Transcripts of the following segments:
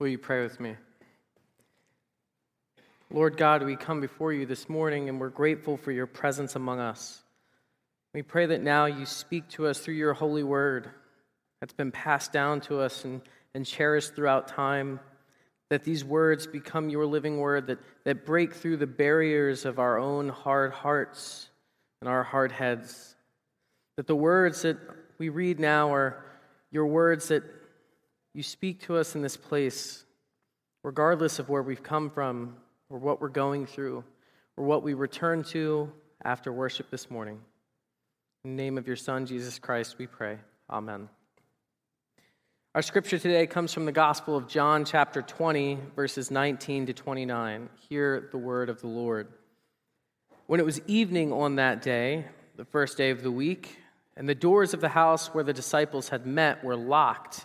Will you pray with me? Lord God, we come before you this morning and we're grateful for your presence among us. We pray that now you speak to us through your holy word that's been passed down to us and, and cherished throughout time, that these words become your living word that, that break through the barriers of our own hard hearts and our hard heads. That the words that we read now are your words that you speak to us in this place, regardless of where we've come from or what we're going through or what we return to after worship this morning. In the name of your Son, Jesus Christ, we pray. Amen. Our scripture today comes from the Gospel of John, chapter 20, verses 19 to 29. Hear the word of the Lord. When it was evening on that day, the first day of the week, and the doors of the house where the disciples had met were locked,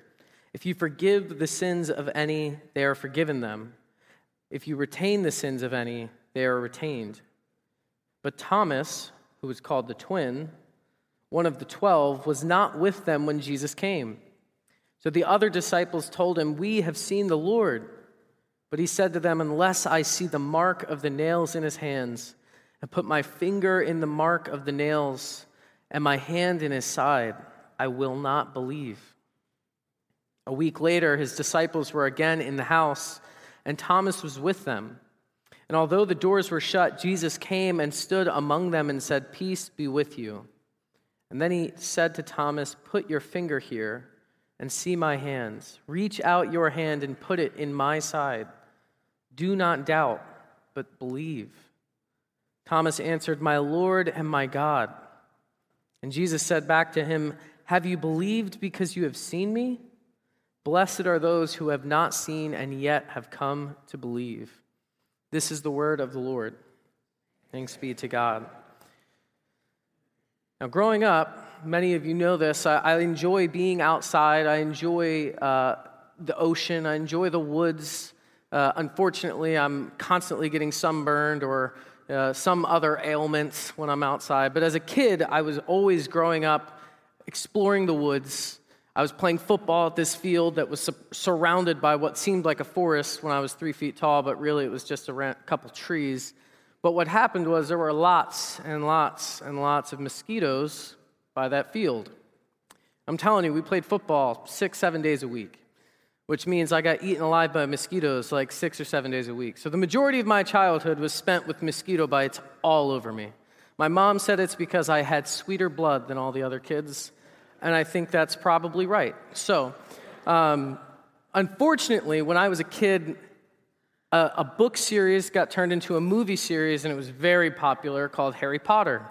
If you forgive the sins of any, they are forgiven them. If you retain the sins of any, they are retained. But Thomas, who was called the twin, one of the twelve, was not with them when Jesus came. So the other disciples told him, We have seen the Lord. But he said to them, Unless I see the mark of the nails in his hands, and put my finger in the mark of the nails, and my hand in his side, I will not believe. A week later, his disciples were again in the house, and Thomas was with them. And although the doors were shut, Jesus came and stood among them and said, Peace be with you. And then he said to Thomas, Put your finger here and see my hands. Reach out your hand and put it in my side. Do not doubt, but believe. Thomas answered, My Lord and my God. And Jesus said back to him, Have you believed because you have seen me? Blessed are those who have not seen and yet have come to believe. This is the word of the Lord. Thanks be to God. Now, growing up, many of you know this, I, I enjoy being outside. I enjoy uh, the ocean. I enjoy the woods. Uh, unfortunately, I'm constantly getting sunburned or uh, some other ailments when I'm outside. But as a kid, I was always growing up exploring the woods I was playing football at this field that was su- surrounded by what seemed like a forest when I was three feet tall, but really it was just a couple trees. But what happened was there were lots and lots and lots of mosquitoes by that field. I'm telling you, we played football six, seven days a week, which means I got eaten alive by mosquitoes like six or seven days a week. So the majority of my childhood was spent with mosquito bites all over me. My mom said it's because I had sweeter blood than all the other kids and I think that's probably right. So, um, unfortunately, when I was a kid, a, a, book series got turned into a movie series, and it was very popular called Harry Potter.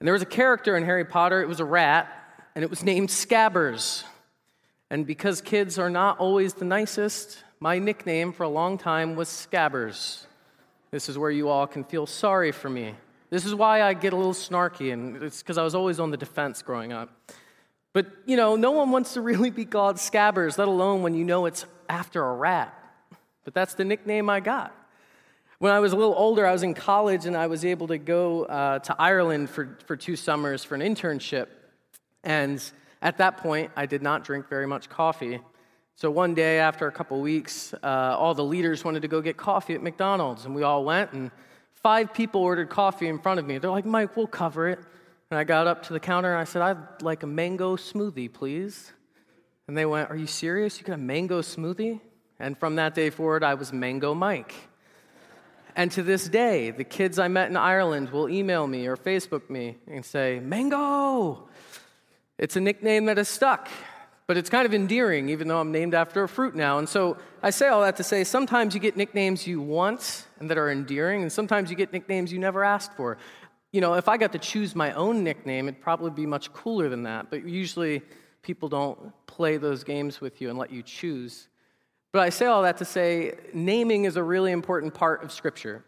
And there was a character in Harry Potter, it was a rat, and it was named Scabbers. And because kids are not always the nicest, my nickname for a long time was Scabbers. This is where you all can feel sorry for me. This is why I get a little snarky, and it's because I was always on the defense growing up. But, you know, no one wants to really be called Scabbers, let alone when you know it's after a rat. But that's the nickname I got. When I was a little older, I was in college and I was able to go uh, to Ireland for, for two summers for an internship. And at that point, I did not drink very much coffee. So one day, after a couple weeks, uh, all the leaders wanted to go get coffee at McDonald's, and we all went, and five people ordered coffee in front of me. They're like, Mike, we'll cover it. And I got up to the counter and I said, I'd like a mango smoothie, please. And they went, Are you serious? You got a mango smoothie? And from that day forward, I was Mango Mike. And to this day, the kids I met in Ireland will email me or Facebook me and say, Mango! It's a nickname that has stuck, but it's kind of endearing, even though I'm named after a fruit now. And so I say all that to say sometimes you get nicknames you want and that are endearing, and sometimes you get nicknames you never asked for you know, if I got to choose my own nickname, it'd probably be much cooler than that. But usually people don't play those games with you and let you choose. But I say all that to say naming is a really important part of Scripture.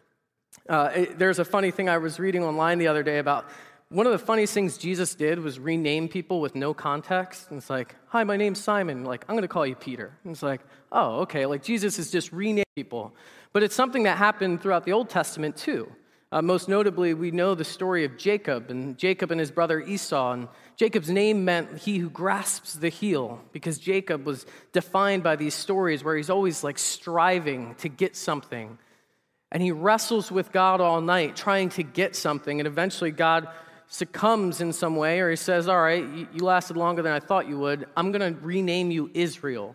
Uh, it, there's a funny thing I was reading online the other day about one of the funniest things Jesus did was rename people with no context. And it's like, hi, my name's Simon. Like, I'm going to call you Peter. And it's like, oh, okay. Like, Jesus is just renaming people. But it's something that happened throughout the Old Testament, too. Uh, most notably, we know the story of Jacob and Jacob and his brother Esau. And Jacob's name meant he who grasps the heel because Jacob was defined by these stories where he's always like striving to get something. And he wrestles with God all night trying to get something. And eventually, God succumbs in some way, or he says, All right, you lasted longer than I thought you would. I'm going to rename you Israel.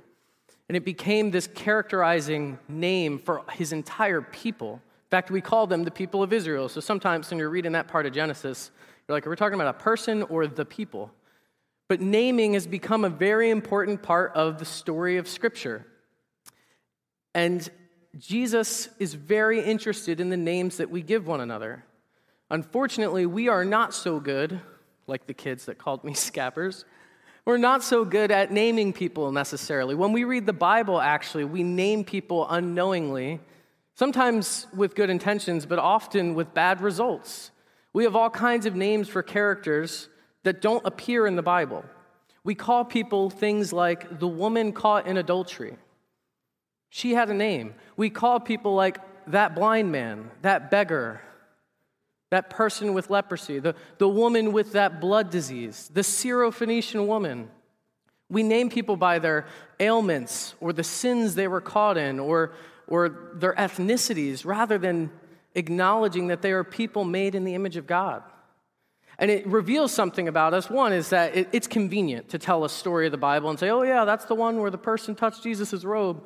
And it became this characterizing name for his entire people. In fact, we call them the people of Israel. So sometimes when you're reading that part of Genesis, you're like, Are we talking about a person or the people? But naming has become a very important part of the story of Scripture. And Jesus is very interested in the names that we give one another. Unfortunately, we are not so good, like the kids that called me Scabbers. We're not so good at naming people necessarily. When we read the Bible, actually, we name people unknowingly, sometimes with good intentions, but often with bad results. We have all kinds of names for characters that don't appear in the Bible. We call people things like the woman caught in adultery. She had a name. We call people like that blind man, that beggar, that person with leprosy, the, the woman with that blood disease, the Syrophoenician woman. We name people by their ailments or the sins they were caught in or, or their ethnicities rather than acknowledging that they are people made in the image of God. And it reveals something about us. One is that it, it's convenient to tell a story of the Bible and say, oh, yeah, that's the one where the person touched Jesus' robe.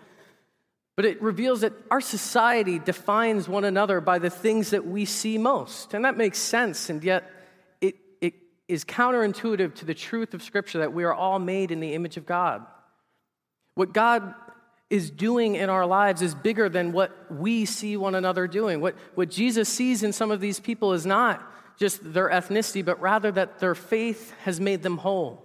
But it reveals that our society defines one another by the things that we see most. And that makes sense, and yet it, it is counterintuitive to the truth of Scripture that we are all made in the image of God. What God is doing in our lives is bigger than what we see one another doing. What, what Jesus sees in some of these people is not just their ethnicity, but rather that their faith has made them whole.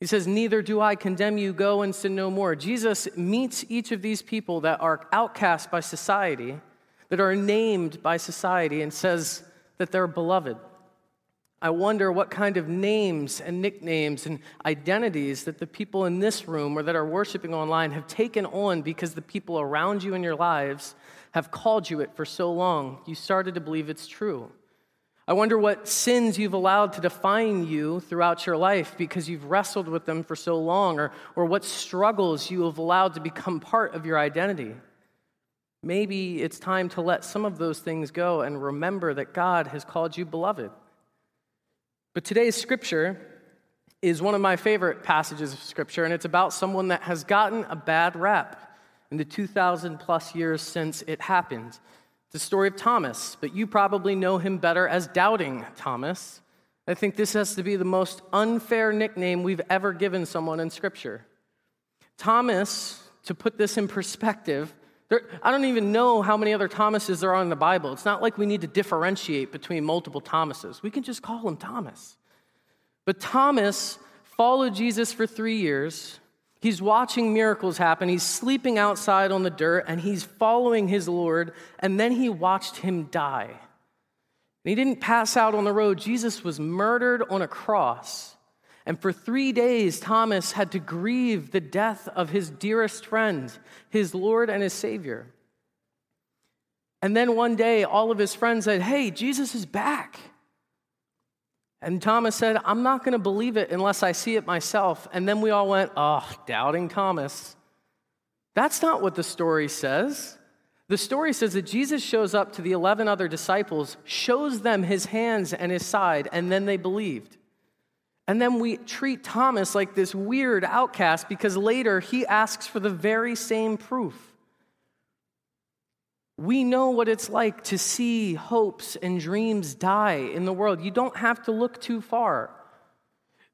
He says, Neither do I condemn you, go and sin no more. Jesus meets each of these people that are outcast by society, that are named by society, and says that they're beloved. I wonder what kind of names and nicknames and identities that the people in this room or that are worshiping online have taken on because the people around you in your lives have called you it for so long, you started to believe it's true. I wonder what sins you've allowed to define you throughout your life because you've wrestled with them for so long, or, or what struggles you have allowed to become part of your identity. Maybe it's time to let some of those things go and remember that God has called you beloved. But today's scripture is one of my favorite passages of scripture, and it's about someone that has gotten a bad rap in the 2,000 plus years since it happened. It's the story of Thomas, but you probably know him better as Doubting Thomas. I think this has to be the most unfair nickname we've ever given someone in Scripture. Thomas, to put this in perspective, there, I don't even know how many other Thomases there are in the Bible. It's not like we need to differentiate between multiple Thomases. We can just call him Thomas. But Thomas followed Jesus for three years, He's watching miracles happen. He's sleeping outside on the dirt and he's following his Lord. And then he watched him die. And he didn't pass out on the road. Jesus was murdered on a cross. And for three days, Thomas had to grieve the death of his dearest friend, his Lord and his Savior. And then one day, all of his friends said, Hey, Jesus is back. And Thomas said, I'm not going to believe it unless I see it myself. And then we all went, Oh, doubting Thomas. That's not what the story says. The story says that Jesus shows up to the 11 other disciples, shows them his hands and his side, and then they believed. And then we treat Thomas like this weird outcast because later he asks for the very same proof. We know what it's like to see hopes and dreams die in the world. You don't have to look too far.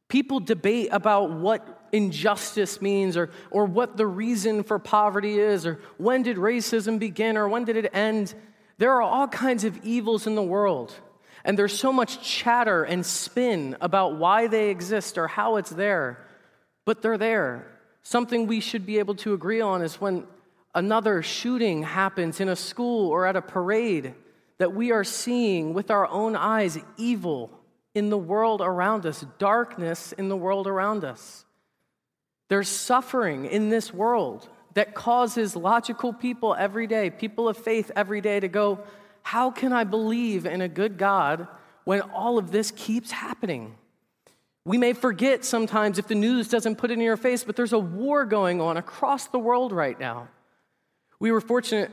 People debate about what injustice means or, or what the reason for poverty is or when did racism begin or when did it end. There are all kinds of evils in the world. And there's so much chatter and spin about why they exist or how it's there. But they're there. Something we should be able to agree on is when another shooting happens in a school or at a parade, that we are seeing with our own eyes evil in the world around us, darkness in the world around us. There's suffering in this world that causes logical people every day, people of faith every day, to go, How can I believe in a good God when all of this keeps happening? We may forget sometimes if the news doesn't put it in your face, but there's a war going on across the world right now. We were fortunate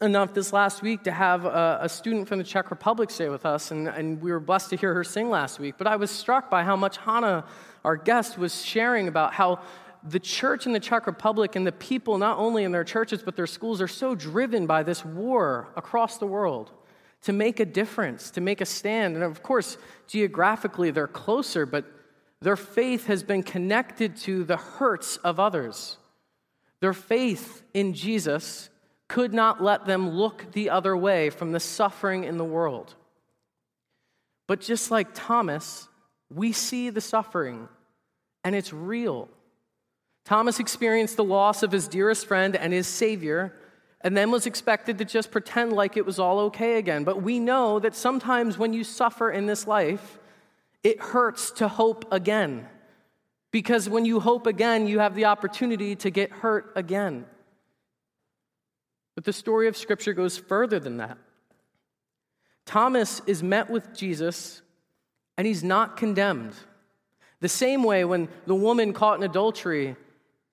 enough this last week to have a, a, student from the Czech Republic stay with us, and, and we were blessed to hear her sing last week. But I was struck by how much Hannah, our guest, was sharing about how the church in the Czech Republic and the people, not only in their churches but their schools, are so driven by this war across the world to make a difference, to make a stand. And of course, geographically, they're closer, but their faith has been connected to the hurts of others. Their faith in Jesus could not let them look the other way from the suffering in the world. But just like Thomas, we see the suffering, and it's real. Thomas experienced the loss of his dearest friend and his Savior, and then was expected to just pretend like it was all okay again. But we know that sometimes when you suffer in this life, it hurts to hope again. Because when you hope again, you have the opportunity to get hurt again. But the story of Scripture goes further than that. Thomas is met with Jesus, and he's not condemned. The same way when the woman caught in adultery,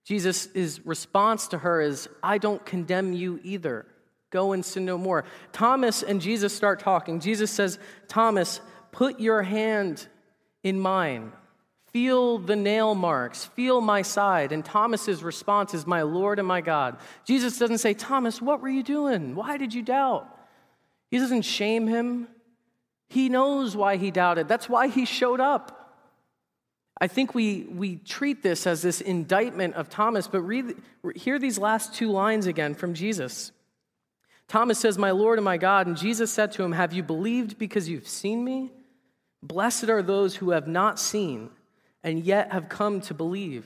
Jesus' response to her is, I don't condemn you either. Go and sin no more. Thomas and Jesus start talking. Jesus says, Thomas, put your hand in mine. Feel the nail marks, feel my side. And Thomas's response is, My Lord and my God. Jesus doesn't say, Thomas, what were you doing? Why did you doubt? He doesn't shame him. He knows why he doubted. That's why he showed up. I think we, we treat this as this indictment of Thomas, but read, hear these last two lines again from Jesus. Thomas says, My Lord and my God. And Jesus said to him, Have you believed because you've seen me? Blessed are those who have not seen and yet have come to believe.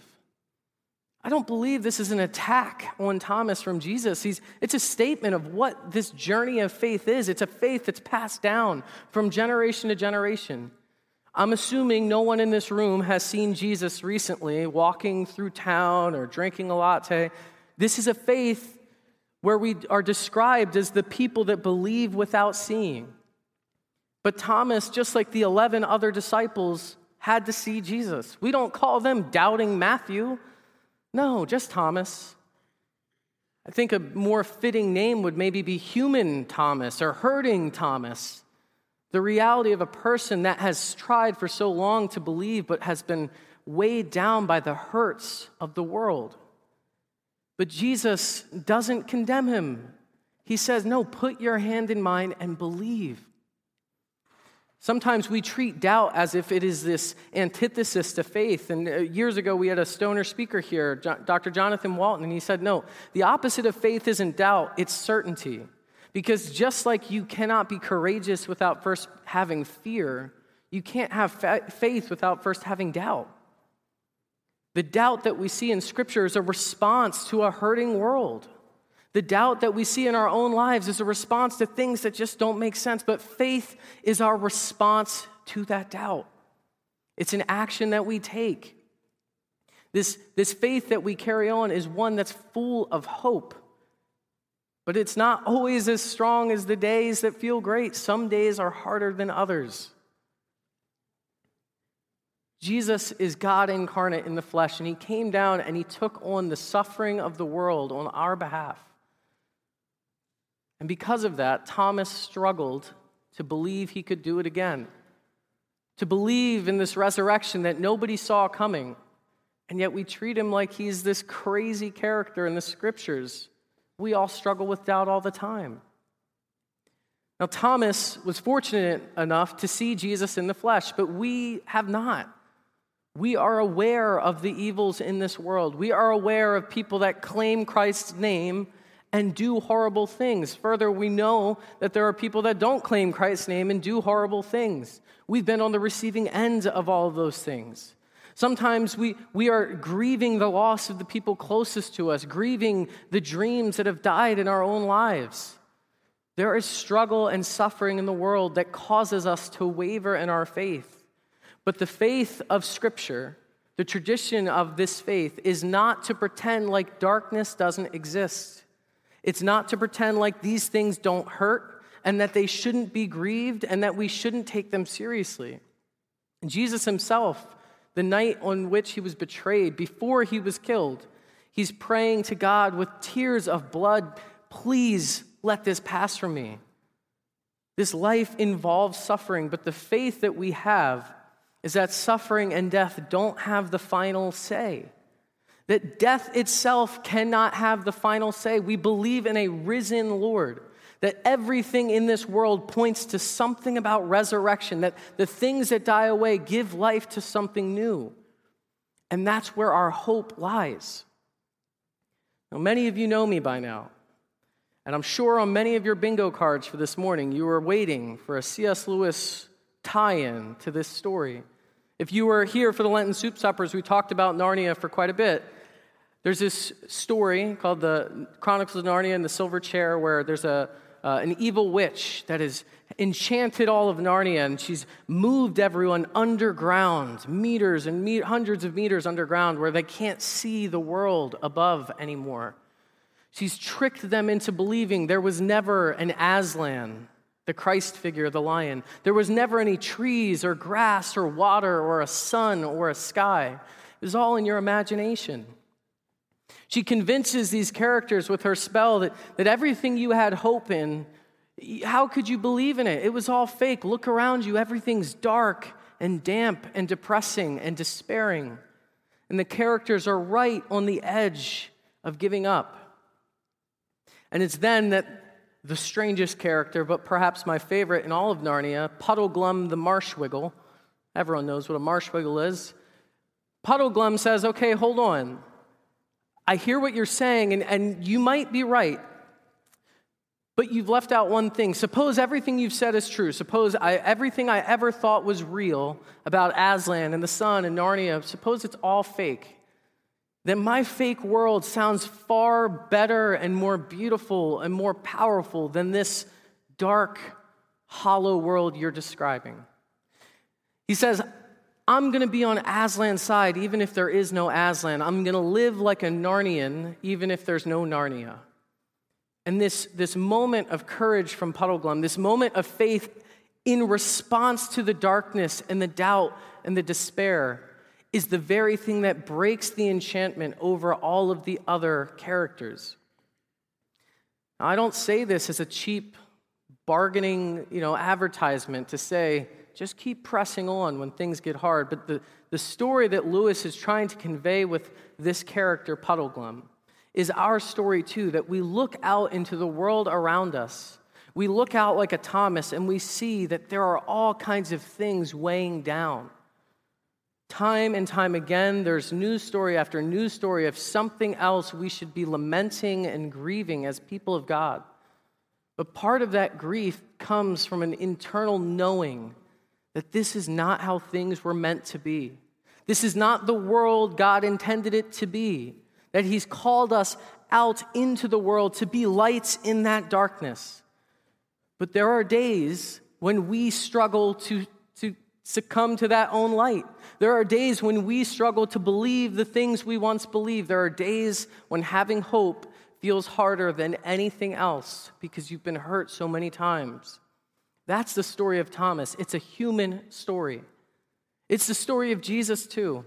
I don't believe this is an attack on Thomas from Jesus. He's, it's a statement of what this journey of faith is. It's a faith that's passed down from generation to generation. I'm assuming no one in this room has seen Jesus recently walking through town or drinking a latte. This is a faith where we are described as the people that believe without seeing. But Thomas, just like the 11 other disciples, had to see Jesus. We don't call them doubting Matthew. No, just Thomas. I think a more fitting name would maybe be human Thomas or hurting Thomas. The reality of a person that has tried for so long to believe but has been weighed down by the hurts of the world. But Jesus doesn't condemn him. He says, No, put your hand in mine and believe. Sometimes we treat doubt as if it is this antithesis to faith. And uh, years ago, we had a stoner speaker here, Dr. Jonathan Walton, and he said, No, the opposite of faith isn't doubt, it's certainty. Because just like you cannot be courageous without first having fear, you can't have faith without first having doubt. The doubt that we see in Scripture is a response to a hurting world. The doubt that we see in our own lives is a response to things that just don't make sense, but faith is our response to that doubt. It's an action that we take. This, this faith that we carry on is one that's full of hope. But it's not always as strong as the days that feel great. Some days are harder than others. Jesus is God incarnate in the flesh, and he came down and he took on the suffering of the world on our behalf. And because of that, Thomas struggled to believe he could do it again, to believe in this resurrection that nobody saw coming. And yet we treat him like he's this crazy character in the scriptures. We all struggle with doubt all the time. Now, Thomas was fortunate enough to see Jesus in the flesh, but we have not. We are aware of the evils in this world. We are aware of people that claim Christ's name and do horrible things. Further, we know that there are people that don't claim Christ's name and do horrible things. We've been on the receiving end of all of those things. Sometimes we, we are grieving the loss of the people closest to us, grieving the dreams that have died in our own lives. There is struggle and suffering in the world that causes us to waver in our faith. But the faith of Scripture, the tradition of this faith, is not to pretend like darkness doesn't exist. It's not to pretend like these things don't hurt and that they shouldn't be grieved and that we shouldn't take them seriously. Jesus himself the night on which he was betrayed, before he was killed, he's praying to God with tears of blood, please let this pass from me. This life involves suffering, but the faith that we have is that suffering and death don't have the final say. That death itself cannot have the final say. We believe in a risen Lord that everything in this world points to something about resurrection, that the things that die away give life to something new. And that's where our hope lies. Now, many of you know me by now, and I'm sure on many of your bingo cards for this morning, you were waiting for a C.S. Lewis tie in to this story. If you were here for the Lenten soup suppers, we talked about Narnia for quite a bit. There's this story called the Chronicles of Narnia and the Silver Chair, where there's a, uh, an evil witch that has enchanted all of Narnia, and she's moved everyone underground, meters and me- hundreds of meters underground, where they can't see the world above anymore. She's tricked them into believing there was never an Aslan, the Christ figure, the lion. There was never any trees or grass or water or a sun or a sky. It was all in your imagination. She convinces these characters with her spell that, that everything you had hope in, how could you believe in it? It was all fake. Look around you, everything's dark and damp and depressing and despairing. And the characters are right on the edge of giving up. And it's then that the strangest character, but perhaps my favorite in all of Narnia, Puddleglum the Marshwiggle, everyone knows what a marshwiggle is. Puddleglum says, Okay, hold on. I hear what you're saying, and, and you might be right. But you've left out one thing. Suppose everything you've said is true. Suppose I, everything I ever thought was real about Aslan and the sun and Narnia, suppose it's all fake. Then my fake world sounds far better and more beautiful and more powerful than this dark, hollow world you're describing. He says, I'm going to be on Aslan's side even if there is no Aslan. I'm going to live like a Narnian even if there's no Narnia. And this, this moment of courage from Puddleglum, this moment of faith in response to the darkness and the doubt and the despair, is the very thing that breaks the enchantment over all of the other characters. Now, I don't say this as a cheap bargaining you know, advertisement to say, just keep pressing on when things get hard. But the, the story that Lewis is trying to convey with this character, Puddleglum, is our story too, that we look out into the world around us. We look out like a Thomas and we see that there are all kinds of things weighing down. Time and time again, there's news story after news story of something else we should be lamenting and grieving as people of God. But part of that grief comes from an internal knowing that this is not how things were meant to be. This is not the world God intended it to be. That He's called us out into the world to be lights in that darkness. But there are days when we struggle to, to succumb to that own light. There are days when we struggle to believe the things we once believed. There are days when having hope feels harder than anything else because you've been hurt so many times. That's the story of Thomas. It's a human story. It's the story of Jesus, too.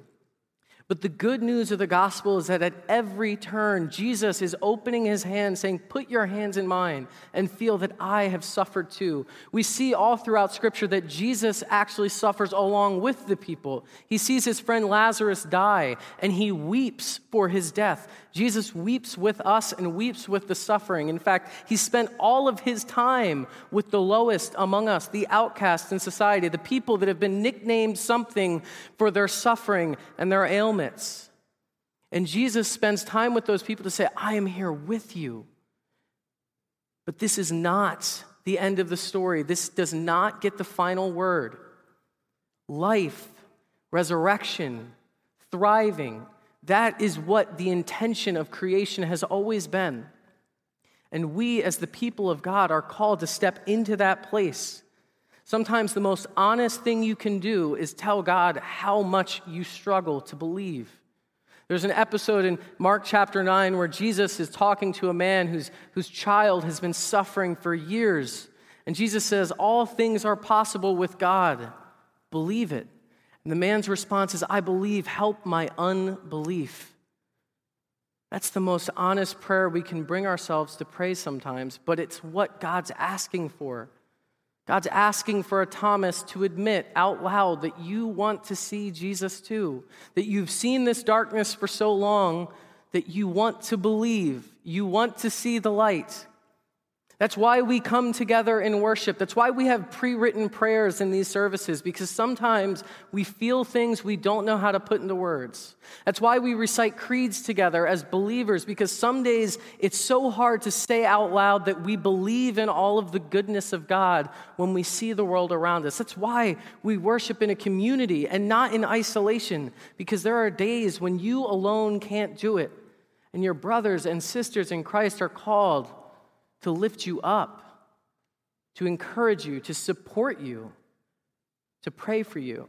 But the good news of the gospel is that at every turn, Jesus is opening his hand, saying, Put your hands in mine and feel that I have suffered too. We see all throughout Scripture that Jesus actually suffers along with the people. He sees his friend Lazarus die and he weeps for his death. Jesus weeps with us and weeps with the suffering. In fact, he spent all of his time with the lowest among us, the outcasts in society, the people that have been nicknamed something for their suffering and their ailments. And Jesus spends time with those people to say, I am here with you. But this is not the end of the story. This does not get the final word. Life, resurrection, thriving. That is what the intention of creation has always been. And we, as the people of God, are called to step into that place. Sometimes the most honest thing you can do is tell God how much you struggle to believe. There's an episode in Mark chapter 9 where Jesus is talking to a man whose, whose child has been suffering for years. And Jesus says, All things are possible with God. Believe it. And the man's response is, I believe, help my unbelief. That's the most honest prayer we can bring ourselves to pray sometimes, but it's what God's asking for. God's asking for a Thomas to admit out loud that you want to see Jesus too, that you've seen this darkness for so long that you want to believe, you want to see the light. That's why we come together in worship. That's why we have pre written prayers in these services, because sometimes we feel things we don't know how to put into words. That's why we recite creeds together as believers, because some days it's so hard to say out loud that we believe in all of the goodness of God when we see the world around us. That's why we worship in a community and not in isolation, because there are days when you alone can't do it, and your brothers and sisters in Christ are called to lift you up, to encourage you, to support you, to pray for you.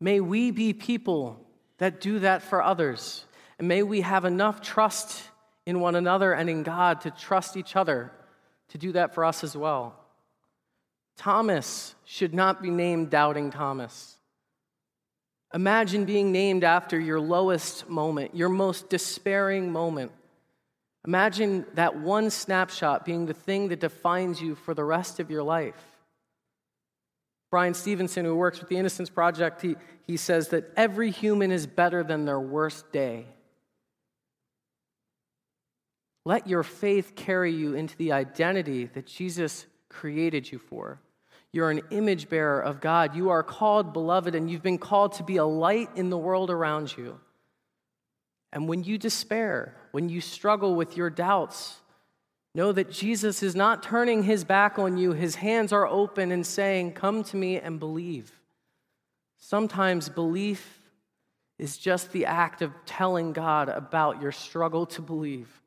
May we be people that do that for others. And may we have enough trust in one another and in God to trust each other to do that for us as well. Thomas should not be named Doubting Thomas. Imagine being named after your lowest moment, your most despairing moment. Imagine that one snapshot being the thing that defines you for the rest of your life. Bryan Stevenson, who works with the Innocence Project, he, he says that every human is better than their worst day. Let your faith carry you into the identity that Jesus created you for. You're an image bearer of God. You are called beloved, and you've been called to be a light in the world around you. And when you despair, when you struggle with your doubts, know that Jesus is not turning his back on you. His hands are open and saying, Come to me and believe. Sometimes belief is just the act of telling God about your struggle to believe.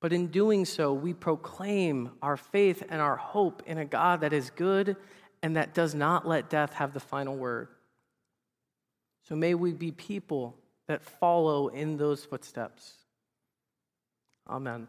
But in doing so, we proclaim our faith and our hope in a God that is good and that does not let death have the final word. So may we be people that follow in those footsteps. Amen.